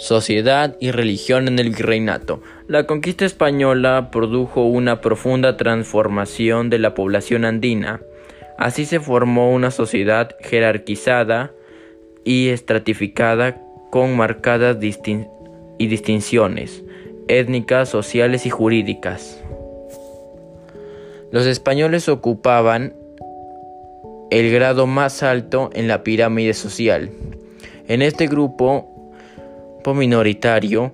Sociedad y religión en el virreinato. La conquista española produjo una profunda transformación de la población andina. Así se formó una sociedad jerarquizada y estratificada con marcadas y distinciones étnicas, sociales y jurídicas. Los españoles ocupaban el grado más alto en la pirámide social. En este grupo minoritario,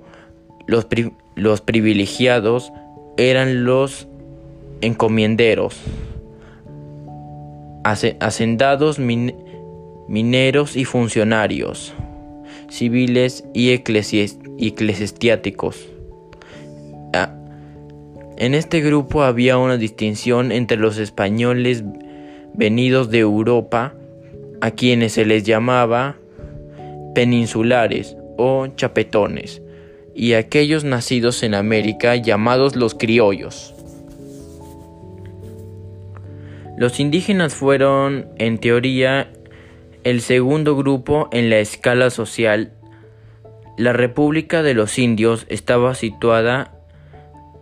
los, los privilegiados eran los encomienderos, hacendados mineros y funcionarios civiles y eclesiásticos. Ah, en este grupo había una distinción entre los españoles venidos de Europa, a quienes se les llamaba peninsulares, o chapetones, y aquellos nacidos en América llamados los criollos. Los indígenas fueron, en teoría, el segundo grupo en la escala social. La República de los Indios estaba situada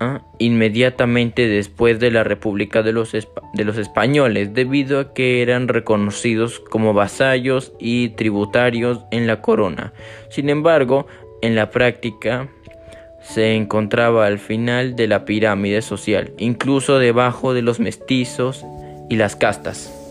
¿ah? inmediatamente después de la República de los, de los Españoles, debido a que eran reconocidos como vasallos y tributarios en la corona. Sin embargo, en la práctica se encontraba al final de la pirámide social, incluso debajo de los mestizos y las castas.